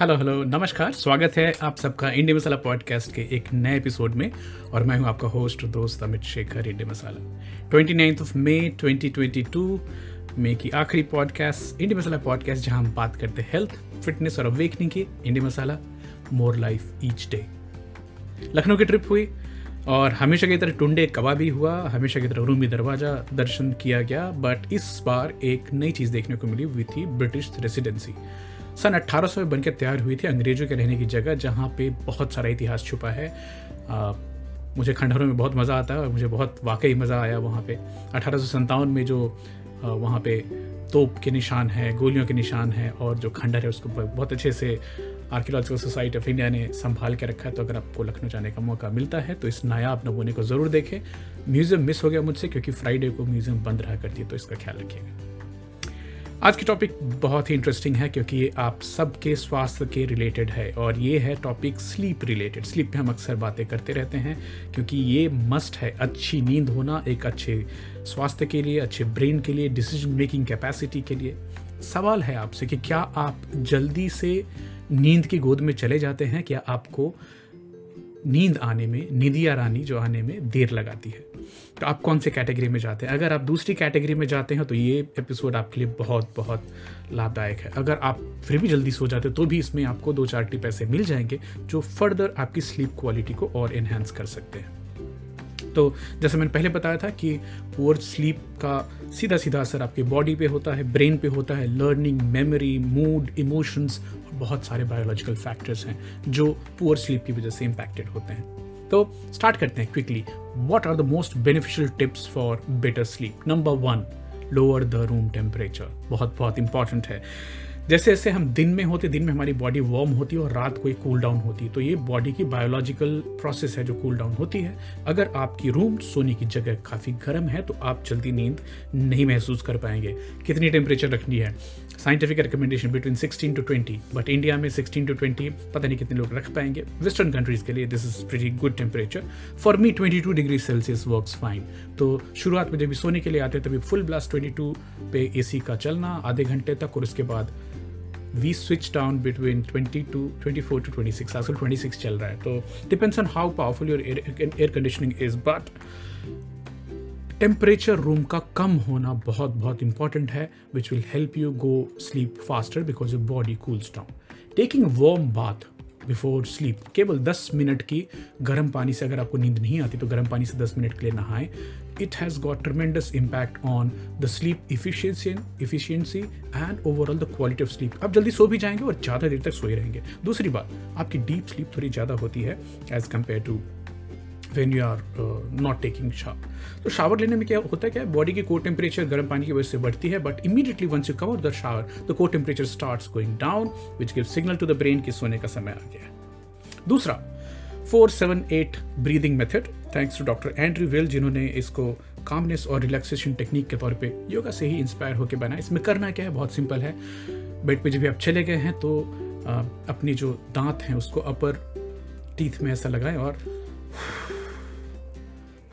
Hello hello नमस्कार। स्वागत है आप सबका इंडिया मसाला पॉडकास्ट के एक नए एपिसोड में और मैं हूँ आपका होस्ट दोस्त Amit Shekhar India Masala. Twenty ninth of May 2022 May की आखिरी पॉडकास्ट इंडिया मसाला पॉडकास्ट जहाँ हम बात करते हैं हेल्थ फिटनेस और अवेकनिंग की India Masala more life each day Lucknow की ट्रिप हुई और हमेशा की तरह टुंडे कबाबी हुआ, हमेशा की तरह रूमी दरवाज़ा दर्शन किया गया बट इस बार एक नई चीज़ देखने को मिली हुई थी ब्रिटिश रेसिडेंसी सन 1800 में बनकर तैयार हुई थी अंग्रेज़ों के रहने की जगह जहाँ पे बहुत सारा इतिहास छुपा है। आ, मुझे खंडहरों में बहुत मज़ा आता है और मुझे बहुत वाकई मज़ा आया वहाँ पे। अठारह सौ सतावन में जो वहाँ पे तोप के निशान हैं गोलियों के निशान हैं और जो खंडर है उसको बहुत अच्छे से आर्कियोलॉजिकल सोसाइटी ऑफ़ इंडिया ने संभाल के रखा है। तो अगर आपको लखनऊ जाने का मौका मिलता है तो इस नायाब नमूने को ज़रूर देखें। म्यूज़ियम मिस हो गया मुझसे क्योंकि फ्राइडे को म्यूज़ियम बंद रहा करती है तो इसका ख्याल रखिएगा। आज की टॉपिक बहुत ही इंटरेस्टिंग है क्योंकि ये आप सबके स्वास्थ्य के रिलेटेड है और ये है टॉपिक स्लीप रिलेटेड स्लीप पे हम अक्सर बातें करते रहते हैं क्योंकि ये मस्ट है। अच्छी नींद होना एक अच्छे स्वास्थ्य के लिए, अच्छे ब्रेन के लिए डिसीज़न मेकिंग कैपेसिटी के लिए। सवाल है आपसे कि क्या आप जल्दी से नींद की गोद में चले जाते हैं? क्या आपको नींद आने में निदिया रानी जो आने में देर लगाती है? तो आप कौन से कैटेगरी में जाते हैं? अगर आप दूसरी कैटेगरी में जाते हैं तो ये एपिसोड आपके लिए बहुत बहुत लाभदायक है। अगर आप फिर भी जल्दी सो जाते हैं तो भी इसमें आपको दो चार टिप ऐसे मिल जाएँगे, जो फर्दर आपकी स्लीप क्वालिटी को और इन्हेंस कर सकते हैं। तो जैसे मैंने पहले बताया था कि पुअर स्लीप का सीधा सीधा असर आपके बॉडी पे होता है ब्रेन पे होता है लर्निंग मेमोरी मूड इमोशंस और बहुत सारे बायोलॉजिकल फैक्टर्स हैं, जो पुअर स्लीप की वजह से इम्पैक्टेड होते हैं। तो स्टार्ट करते हैं quickly what are the most beneficial tips for better sleep number one lower the room temperature बहुत बहुत इंपॉर्टेंट है. जैसे जैसे हम दिन में होते, दिन में हमारी बॉडी वार्म होती है और रात को ही कूल डाउन होती है तो ये बॉडी की बायोलॉजिकल प्रोसेस है जो कूल डाउन होती है। अगर आपकी रूम सोने की जगह काफ़ी गर्म है तो आप जल्दी नींद नहीं महसूस कर पाएँगे। कितनी टेम्परेचर रखनी है? Scientific recommendation between 16 to 20 but India में 16 टू 20 पता नहीं कितने लोग रख पाएँगे। वेस्टर्न कंट्रीज़ के लिए this is pretty good temperature for me 22 degree Celsius works fine तो शुरुआत में जब भी सोने के लिए आते हैं, तभी फुल ब्लास्ट 22 पे एसी का चलना, आधे घंटे तक, और उसके बाद we switch down between 20 to 24 to 26 आजकल 26 चल रहा है तो depends on how powerful your air conditioning is but temperature room का कम होना बहुत बहुत इंपॉर्टेंट है which will help you go sleep faster because your body cools down taking warm bath before sleep केवल 10 मिनट की गर्म पानी से अगर आपको नींद नहीं आती तो गर्म पानी से 10 मिनट के लिए नहाएँ। It has got tremendous impact on the sleep efficiency efficiency and overall the quality of sleep आप जल्दी सो भी जाएँगे और ज़्यादा देर तक सोए रहेंगे। दूसरी बात, आपकी डीप स्लीप थोड़ी ज़्यादा होती है as compare to when you are not taking shower तो शावर लेने में क्या होता है, क्या बॉडी की कोर टेम्परेचर गर्म पानी की वजह से बढ़ती है but immediately once you cover the shower the core temperature start going down which give signal to the brain कि सोने का समय आ गया दूसरा four seven eight breathing method thanks to doctor Andrew Weil जिन्होंने इसको कामनेस और रिलैक्सेशन टेक्निक के तौर पे योगा से ही इंस्पायर होकर बनाया। इसमें करना क्या है? बहुत सिंपल है। बेड पे जब भी आप चले गए हैं तो आ, अपनी जो दांत हैं उसको अपर टीथ में ऐसा लगाएँ और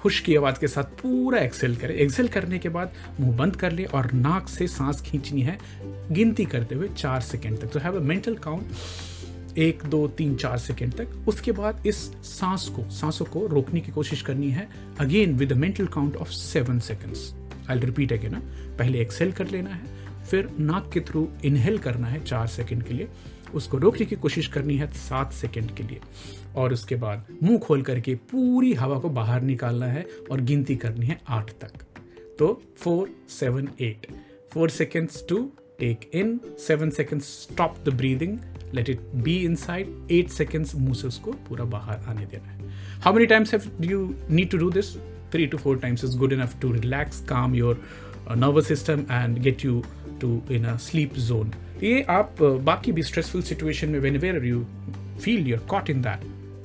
खुश की आवाज़ के साथ पूरा एक्सेल करें। एक्सेल करने के बाद मुँह बंद कर ले और नाक से सांस खींचनी है गिनती करते हुए चार सेकेंड तक। तो हैव अ मेंटल काउंट एक, दो, तीन, चार सेकेंड तक। उसके बाद इस सांस को, सांसों को रोकने की कोशिश करनी है। Again with mental count of seven seconds I repeat again पहले एक्सेल कर लेना है, फिर नाक के थ्रू इनहेल करना है चार सेकेंड के लिए। उसको रोकने की कोशिश करनी है सात सेकेंड के लिए। और उसके बाद मुँह खोल करके पूरी हवा को बाहर निकालना है और गिनती करनी है आठ तक। तो four seven eight four seconds to take in seven seconds stop the breathing let it be inside eight seconds मुँह पूरा बाहर आने देना है how many times have you need to do this three to four times is good enough to relax calm your nervous system and get you to in a sleep zone ये आप बाकी भी स्ट्रेसफुल सिचुएशन में when were you feel you're caught in that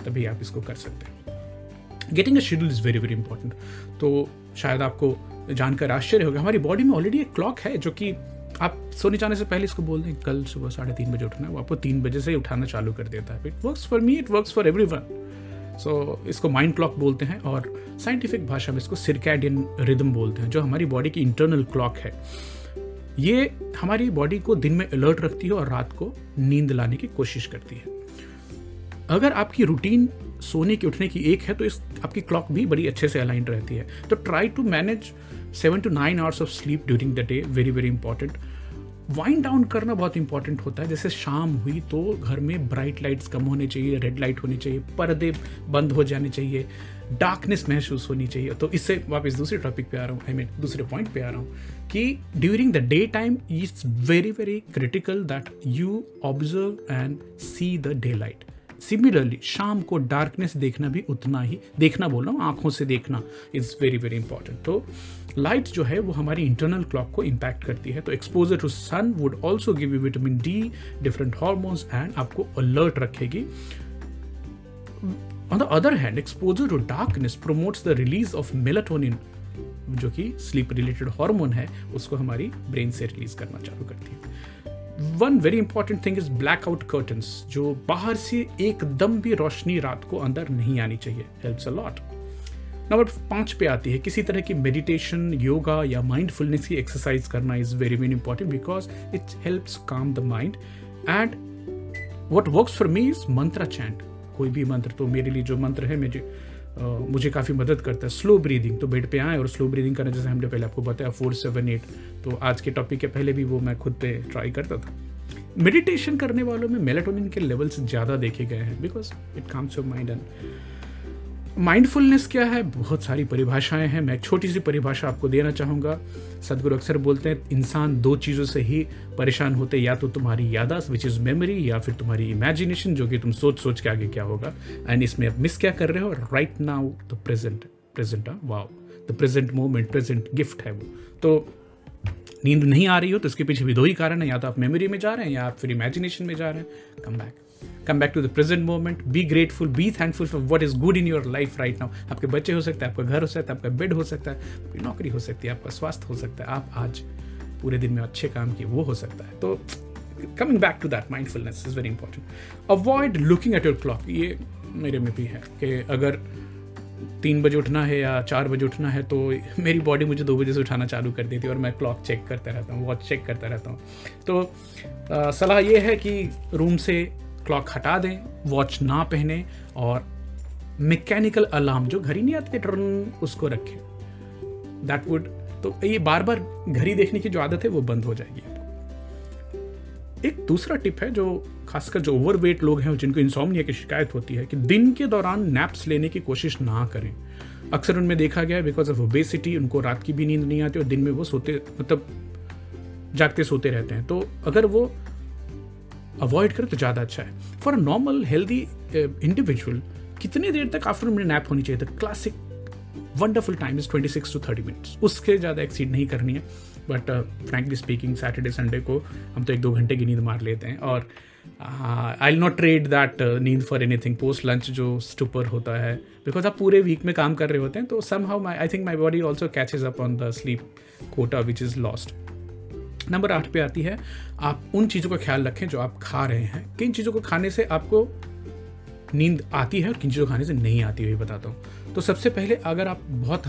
तभी आप इसको कर सकते हैं। Getting a schedule is very very important तो शायद आपको जानकर आश्चर्य होगा, हमारी बॉडी में ऑलरेडी एक क्लॉक है जो कि आप सोने जाने से पहले इसको बोल दें, कल सुबह साढ़े तीन बजे उठना है, वो आपको तीन बजे से उठाना चालू कर देता है। It works for me it works for everyone so इसको माइंड क्लॉक बोलते हैं और साइंटिफिक भाषा में इसको सिरकैडियन रिदम बोलते हैं, जो हमारी बॉडी की इंटरनल क्लॉक है। ये हमारी बॉडी को दिन में अलर्ट रखती है और रात को नींद लाने की कोशिश करती है। अगर आपकी रूटीन सोने की उठने की एक है तो इस, आपकी क्लॉक भी बड़ी अच्छे से अलाइंड रहती है। तो try to manage seven to nine hours of sleep during the day very very important wind down करना बहुत इंपॉर्टेंट होता है। जैसे शाम हुई तो घर में ब्राइट लाइट्स कम होने चाहिए रेड लाइट होनी चाहिए, पर्दे बंद हो जाने चाहिए डार्कनेस महसूस होनी चाहिए। तो इससे वापस दूसरे टॉपिक पे आ रहा हूँ आई मीन दूसरे पॉइंट पे आ रहा हूँ कि during the day time it's very very critical that you observe and see the daylight similarly शाम को डार्कनेस देखना भी उतना ही, देखना बोल रहा हूँ, आँखों से देखना इज़ वेरी वेरी इंपॉर्टेंट तो लाइट जो है, वो हमारी इंटरनल क्लॉक को इम्पैक्ट करती है तो exposure to sun would also give you vitamin D different hormones and आपको अलर्ट रखेगी। On the other hand exposure to darkness promotes the release of melatonin जो कि स्लीप रिलेटेड हार्मोन है, उसको हमारी ब्रेन से रिलीज़ करना चालू करती है। One very important thing is blackout curtains जो बाहर से एकदम भी रोशनी रात को अंदर नहीं आनी चाहिए। हेल्प्स अ लॉट नंबर पाँच पे आती है, किसी तरह की मेडिटेशन योगा या माइंडफुलनेस की एक्सरसाइज करना is very very important because it's helps calm the mind and what works for me is mantra chant कोई भी मंत्र तो मेरे लिए जो मंत्र है, मुझे मुझे काफ़ी मदद करता है। स्लो ब्रीदिंग तो बेड पे आए और स्लो ब्रीदिंग करना जैसे हमने पहले आपको बताया फोर सेवन एट तो आज के टॉपिक के पहले भी वो मैं खुद पे ट्राई करता था। मेडिटेशन करने वालों में मेलाटोनिन के लेवल्स ज़्यादा देखे गए हैं because it calms your mind and mindfulness क्या है? बहुत सारी परिभाषाएँ हैं। मैं छोटी सी परिभाषा आपको देना चाहूँगा। सदगुरु अक्सर बोलते हैं, इंसान दो चीज़ों से ही परेशान होते या तो तुम्हारी यादाश्त विच इज़ मेमोरी या फिर तुम्हारी इमेजिनेशन जो कि तुम सोच सोच के आगे क्या होगा। एंड इसमें आप मिस क्या कर रहे हो? Right now the present present wow the present moment present gift है वो। तो नींद नहीं आ रही हो तो इसके पीछे भी दो ही कारण है। या तो आप मेमोरी में जा रहे हैं, या आप फिर इमेजिनेशन में जा रहे हैं। Come back come back to the present moment be grateful be thankful for what is good in your life right now आपके बच्चे हो सकते हैं, आपका घर हो सकता है, आपका बेड हो सकता है, आपकी नौकरी हो सकती है, आपका स्वास्थ्य हो सकता है, आप आज पूरे दिन में अच्छे काम किए, वो हो सकता है। तो coming back to that mindfulness is very important avoid looking at your clock ये मेरे में भी है कि अगर तीन बजे उठना है या चार बजे उठना है तो मेरी बॉडी मुझे दो बजे से उठाना चालू कर देती है और मैं क्लॉक चेक करता रहता हूँ वॉच चेक करता रहता हूँ। तो सलाह ये है कि रूम से क्लॉक हटा दें वॉच ना पहने और मैकेनिकल अलार्म जो घड़ी नहीं आती टर्न उसको रखें। दैट वुड तो ये बार बार घड़ी देखने की जो आदत है, वो बंद हो जाएगी। एक दूसरा टिप है जो खासकर जो ओवरवेट लोग हैं, जिनको इंसोमनिया की शिकायत होती है, कि दिन के दौरान नैप्स लेने की कोशिश ना करें। अक्सर उनमें देखा गया है बिकॉज़ ऑफ़ ओबेसिटी उनको रात की भी नींद नहीं आती और दिन में वो सोते मतलब जागते सोते रहते हैं। तो अगर वो अवॉइड करें तो ज़्यादा अच्छा है। For a normal healthy individual कितनी देर तक आफ्टर मिनट नैप होनी चाहिए? The classic wonderful time is twenty six to thirty minutes उसके ज़्यादा एक्सीड नहीं करनी है। But frankly speaking Saturday Sunday को हम तो एक दो घंटे की नींद मार लेते हैं। और आई नॉट ट्रेड दैट नींद for anything post lunch जो स्टूपर होता है। बिकॉज़ आप पूरे वीक में काम कर रहे होते हैं तो somehow I think my body also catches up on the sleep quota which is lost number आठ पे आती है, आप उन चीज़ों का ख्याल रखें जो आप खा रहे हैं। किन चीज़ों को खाने से आपको नींद आती है और किन चीज़ों को खाने से नहीं आती है बताता हूँ। तो सबसे पहले अगर आप बहुत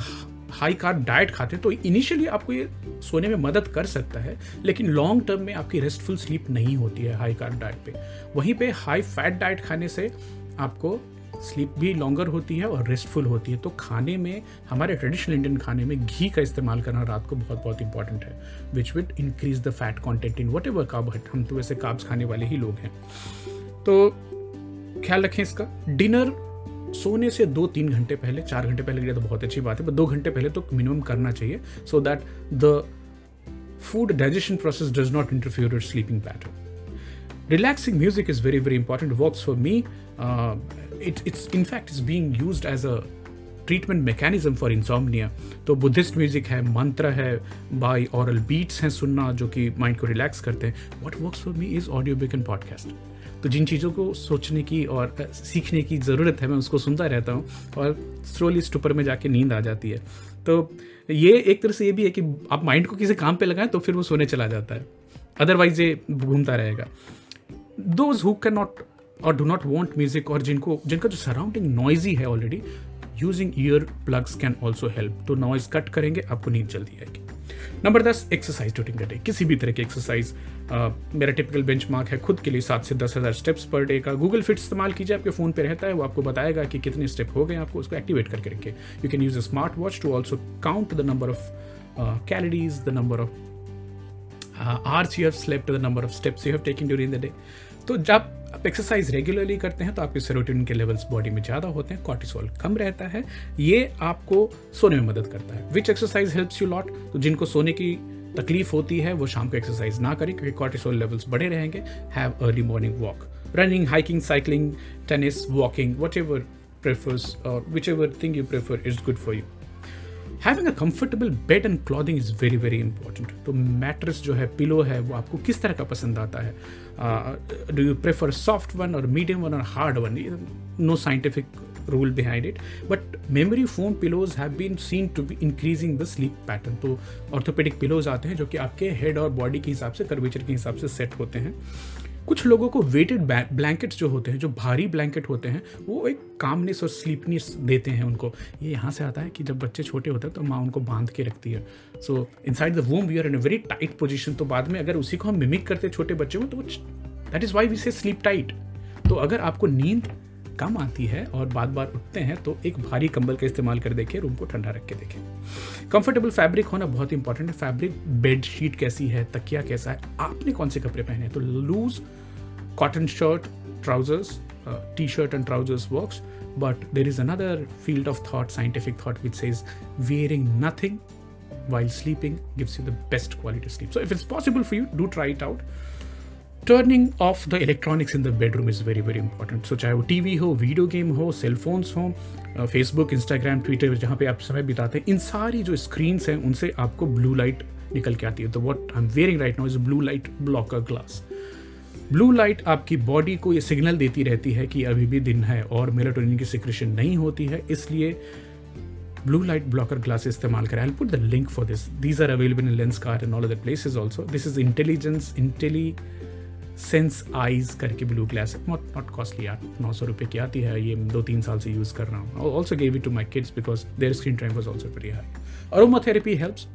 हाई कार्ब डाइट खाते हैं तो इनिशियली आपको ये सोने में मदद कर सकता है, लेकिन लॉन्ग टर्म में आपकी रेस्टफुल स्लीप नहीं होती है हाई कार्ब डाइट पे। वहीं पे हाई फैट डाइट खाने से आपको स्लीप भी लॉन्गर होती है और रेस्टफुल होती है। तो खाने में हमारे ट्रेडिशनल इंडियन खाने में घी का इस्तेमाल करना रात को बहुत बहुत इंपॉर्टेंट है which would increase the fat content in whatever carb हम तो वैसे काब्स खाने वाले ही लोग हैं। तो ख्याल रखें इसका। डिनर सोने से दो तीन घंटे पहले चार घंटे पहले गया तो बहुत अच्छी बात है पर दो घंटे पहले तो मिनिमम करना चाहिए so that the food digestion process does not interfere your sleeping pattern music is very very important works for me uh, it, it's in fact is being used as a treatment mechanism for insomnia तो Buddhist music है मंत्र है by ऑरल beats हैं सुनना जो कि mind को relax करते हैं। What works for me is audio book and podcast तो जिन चीज़ों को सोचने की और सीखने की ज़रूरत है मैं उसको सुनता रहता हूँ और स्लोली स्टूपर में जाके नींद आ जाती है। तो ये एक तरह से ये भी है कि आप माइंड को किसी काम पे लगाएँ तो फिर वो सोने चला जाता है। अदरवाइज़ ये घूमता रहेगा। Those who can not or do not want music और जिनको, जिनका जो सराउंडिंग नॉइजी है already using ear plugs can also help तो नॉइज़ कट करेंगे, आपको नींद जल्दी आएगी। नंबर दस एक्सरसाइज ड्यूरिंग द डे किसी भी तरह की एक्सरसाइज मेरा टिपिकल बेंच है खुद के लिए सात से दस हज़ार स्टेप्स पर डे का। गूगल फिट इस्तेमाल कीजिए, आपके फ़ोन पे रहता है, वो आपको बताएगा कि कितने स्टेप हो गए आपको उसको एक्टिवेट करके रखें you can use a smart watch to also count the number of calories the number of hours you have slept the number of steps you have taken during the day तो जब आप exercise regularly करते हैं तो आपके serotonin के levels body में ज़्यादा होते हैं कॉर्टिसोल कम रहता है। ये आपको सोने में मदद करता है। Which exercise helps you lot तो जिनको सोने की तकलीफ़ होती है, वो शाम को एक्सरसाइज ना करें, क्योंकि कॉर्टिसोल लेवल्स बढ़े रहेंगे। Have early morning walk running hiking cycling tennis walking whatever prefers or whichever thing you prefer is good for you having a comfortable bed and clothing is very very important तो mattress जो है pillow है, वो आपको किस तरह का पसंद आता है? Do you prefer soft one or medium one or hard one no scientific rule behind it. But memory foam pillows have been seen to be increasing the sleep pattern. तो ऑर्थोपेडिक पिलोज आते हैं जो कि आपके head और body के हिसाब से कर्वेचर के हिसाब से सेट होते हैं। कुछ लोगों को वेटेड ब्लैंकेट्स जो होते हैं, जो भारी ब्लैंकेट होते हैं, वो एक कामनेस और स्लीपनेस देते हैं उनको। ये यहाँ से आता है कि जब बच्चे छोटे होते हैं तो माँ उनको बाँध के रखती है। So inside the womb we are in a very tight position तो बाद में अगर उसी को हम मिमिक करते छोटे बच्चे में तो that is why we say sleep tight तो अगर आपको नींद काम आती है और बार बार उठते हैं तो एक भारी कंबल का इस्तेमाल कर देखें रूम को ठंडा रख के देखें। कंफर्टेबल फैब्रिक होना बहुत इंपॉर्टेंट है। फैब्रिक बेडशीट कैसी है, तकिया कैसा है, आपने कौन से कपड़े पहने तो loose cotton shirt trousers T shirt and trousers work but there is another field of thought scientific thought which is wearing nothing while sleeping gives you the best quality sleep so if it's possible for you do try it out turning off the electronics in the bedroom is very very important so चाहे वो T V हो video game हो cell phones हो Facebook Instagram Twitter जहाँ पे आप समय बिताते हैं, इन सारी जो स्क्रीन्स हैं, उनसे आपको ब्लू लाइट निकल के आती है। तो what I am wearing right now is blue light blocker glass blue light आपकी बॉडी को ये सिग्नल देती रहती है कि अभी भी दिन है और मेलाटोनिन की सिक्रेशन नहीं होती है, इसलिए ब्लू लाइट ब्लॉकर ग्लास इस्तेमाल करें। I put the link for this these are available in Lenskart and all other places also this is intelligence intellisense eyes करके blue glass not not costly यार। नौ सौ रुपये की आती है, ये दो तीन साल से यूज़ कर रहा हूँ। Also gave it to my kids because their screen time was also very high aromatherapy helps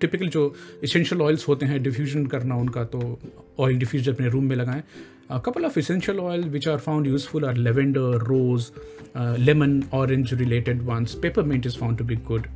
typical जो इसेंशियल ऑयल्स होते हैं डिफ्यूजन करना उनका तो ऑयल डिफ्यूजर अपने रूम में लगाएँ। Couple of essential oil which are found useful are lavender rose lemon orange related ones peppermint is found to be good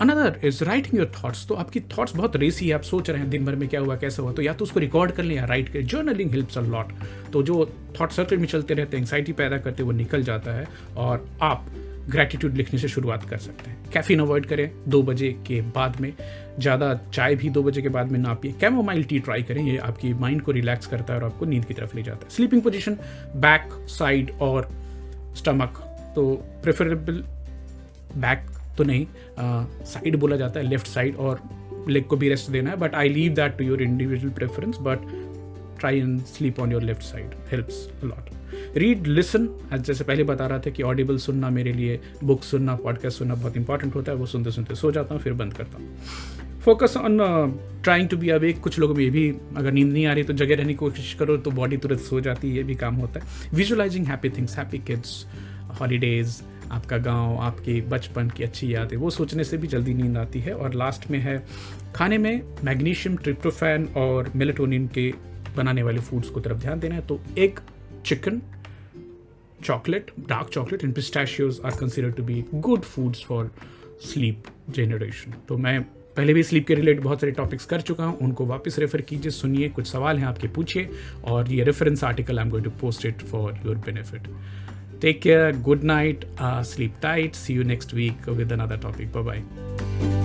another is writing your thoughts तो आपकी थॉट्स बहुत रेसी है। आप सोच रहे हैं दिन भर में क्या हुआ, कैसा हुआ? तो या तो उसको रिकॉर्ड कर लें या राइट करें। जर्नलिंग हेल्प्स अ लॉट तो जो थॉट सर्कल में चलते रहते हैं एंगजाइटी पैदा करते वो निकल जाता है और आप ग्रैटिट्यूड लिखने से शुरुआत कर सकते हैं। कैफीन अवॉइड करें दो बजे के बाद में। ज़्यादा चाय भी दो बजे के बाद में ना पिए। कैमोमाइल टी ट्राई करें। ये आपकी माइंड को रिलैक्स करता है और आपको नींद की तरफ़ ले जाता है। Sleeping position back side or stomach तो प्रेफरेबल बैक तो नहीं साइड बोला जाता है लेफ़्ट साइड और लेग को भी रेस्ट देना है but I leave that to your individual preference but try and sleep on your left side helps lot read listen जैसे पहले बता रहा था कि ऑडिबल सुनना मेरे लिए बुक सुनना पॉडकास्ट सुनना बहुत इंपॉर्टेंट होता है, वो सुनते सुनते सो जाता हूँ, फिर बंद करता हूँ। Focus on trying to be awake कुछ लोगों में ये भी अगर नींद नहीं आ रही तो जगह रहने की कोशिश करो तो बॉडी तुरंत सो जाती है, ये भी काम होता है। Visualising happy things happy kids holidays आपका गाँव, आपकी बचपन की अच्छी यादें, वो सोचने से भी जल्दी नींद आती है। और लास्ट में है, खाने में मैग्नीशियम, ट्रिप्टोफैन और मेलेटोनिन के बनाने वाले फूड्स को तरफ़ ध्यान देना है। तो एक chicken chocolate dark chocolate and pistachios are consider to be good foods for sleep generation तो मैं पहले भी स्लीप के रिलेटेड बहुत सारे टॉपिक्स कर चुका हूँ, उनको वापस रेफर कीजिए, सुनिए, कुछ सवाल हैं आपके पूछिए, और ये reference article I am going to post it for your benefit Take care, good night, uh, sleep tight. See you next week with another topic. Bye bye.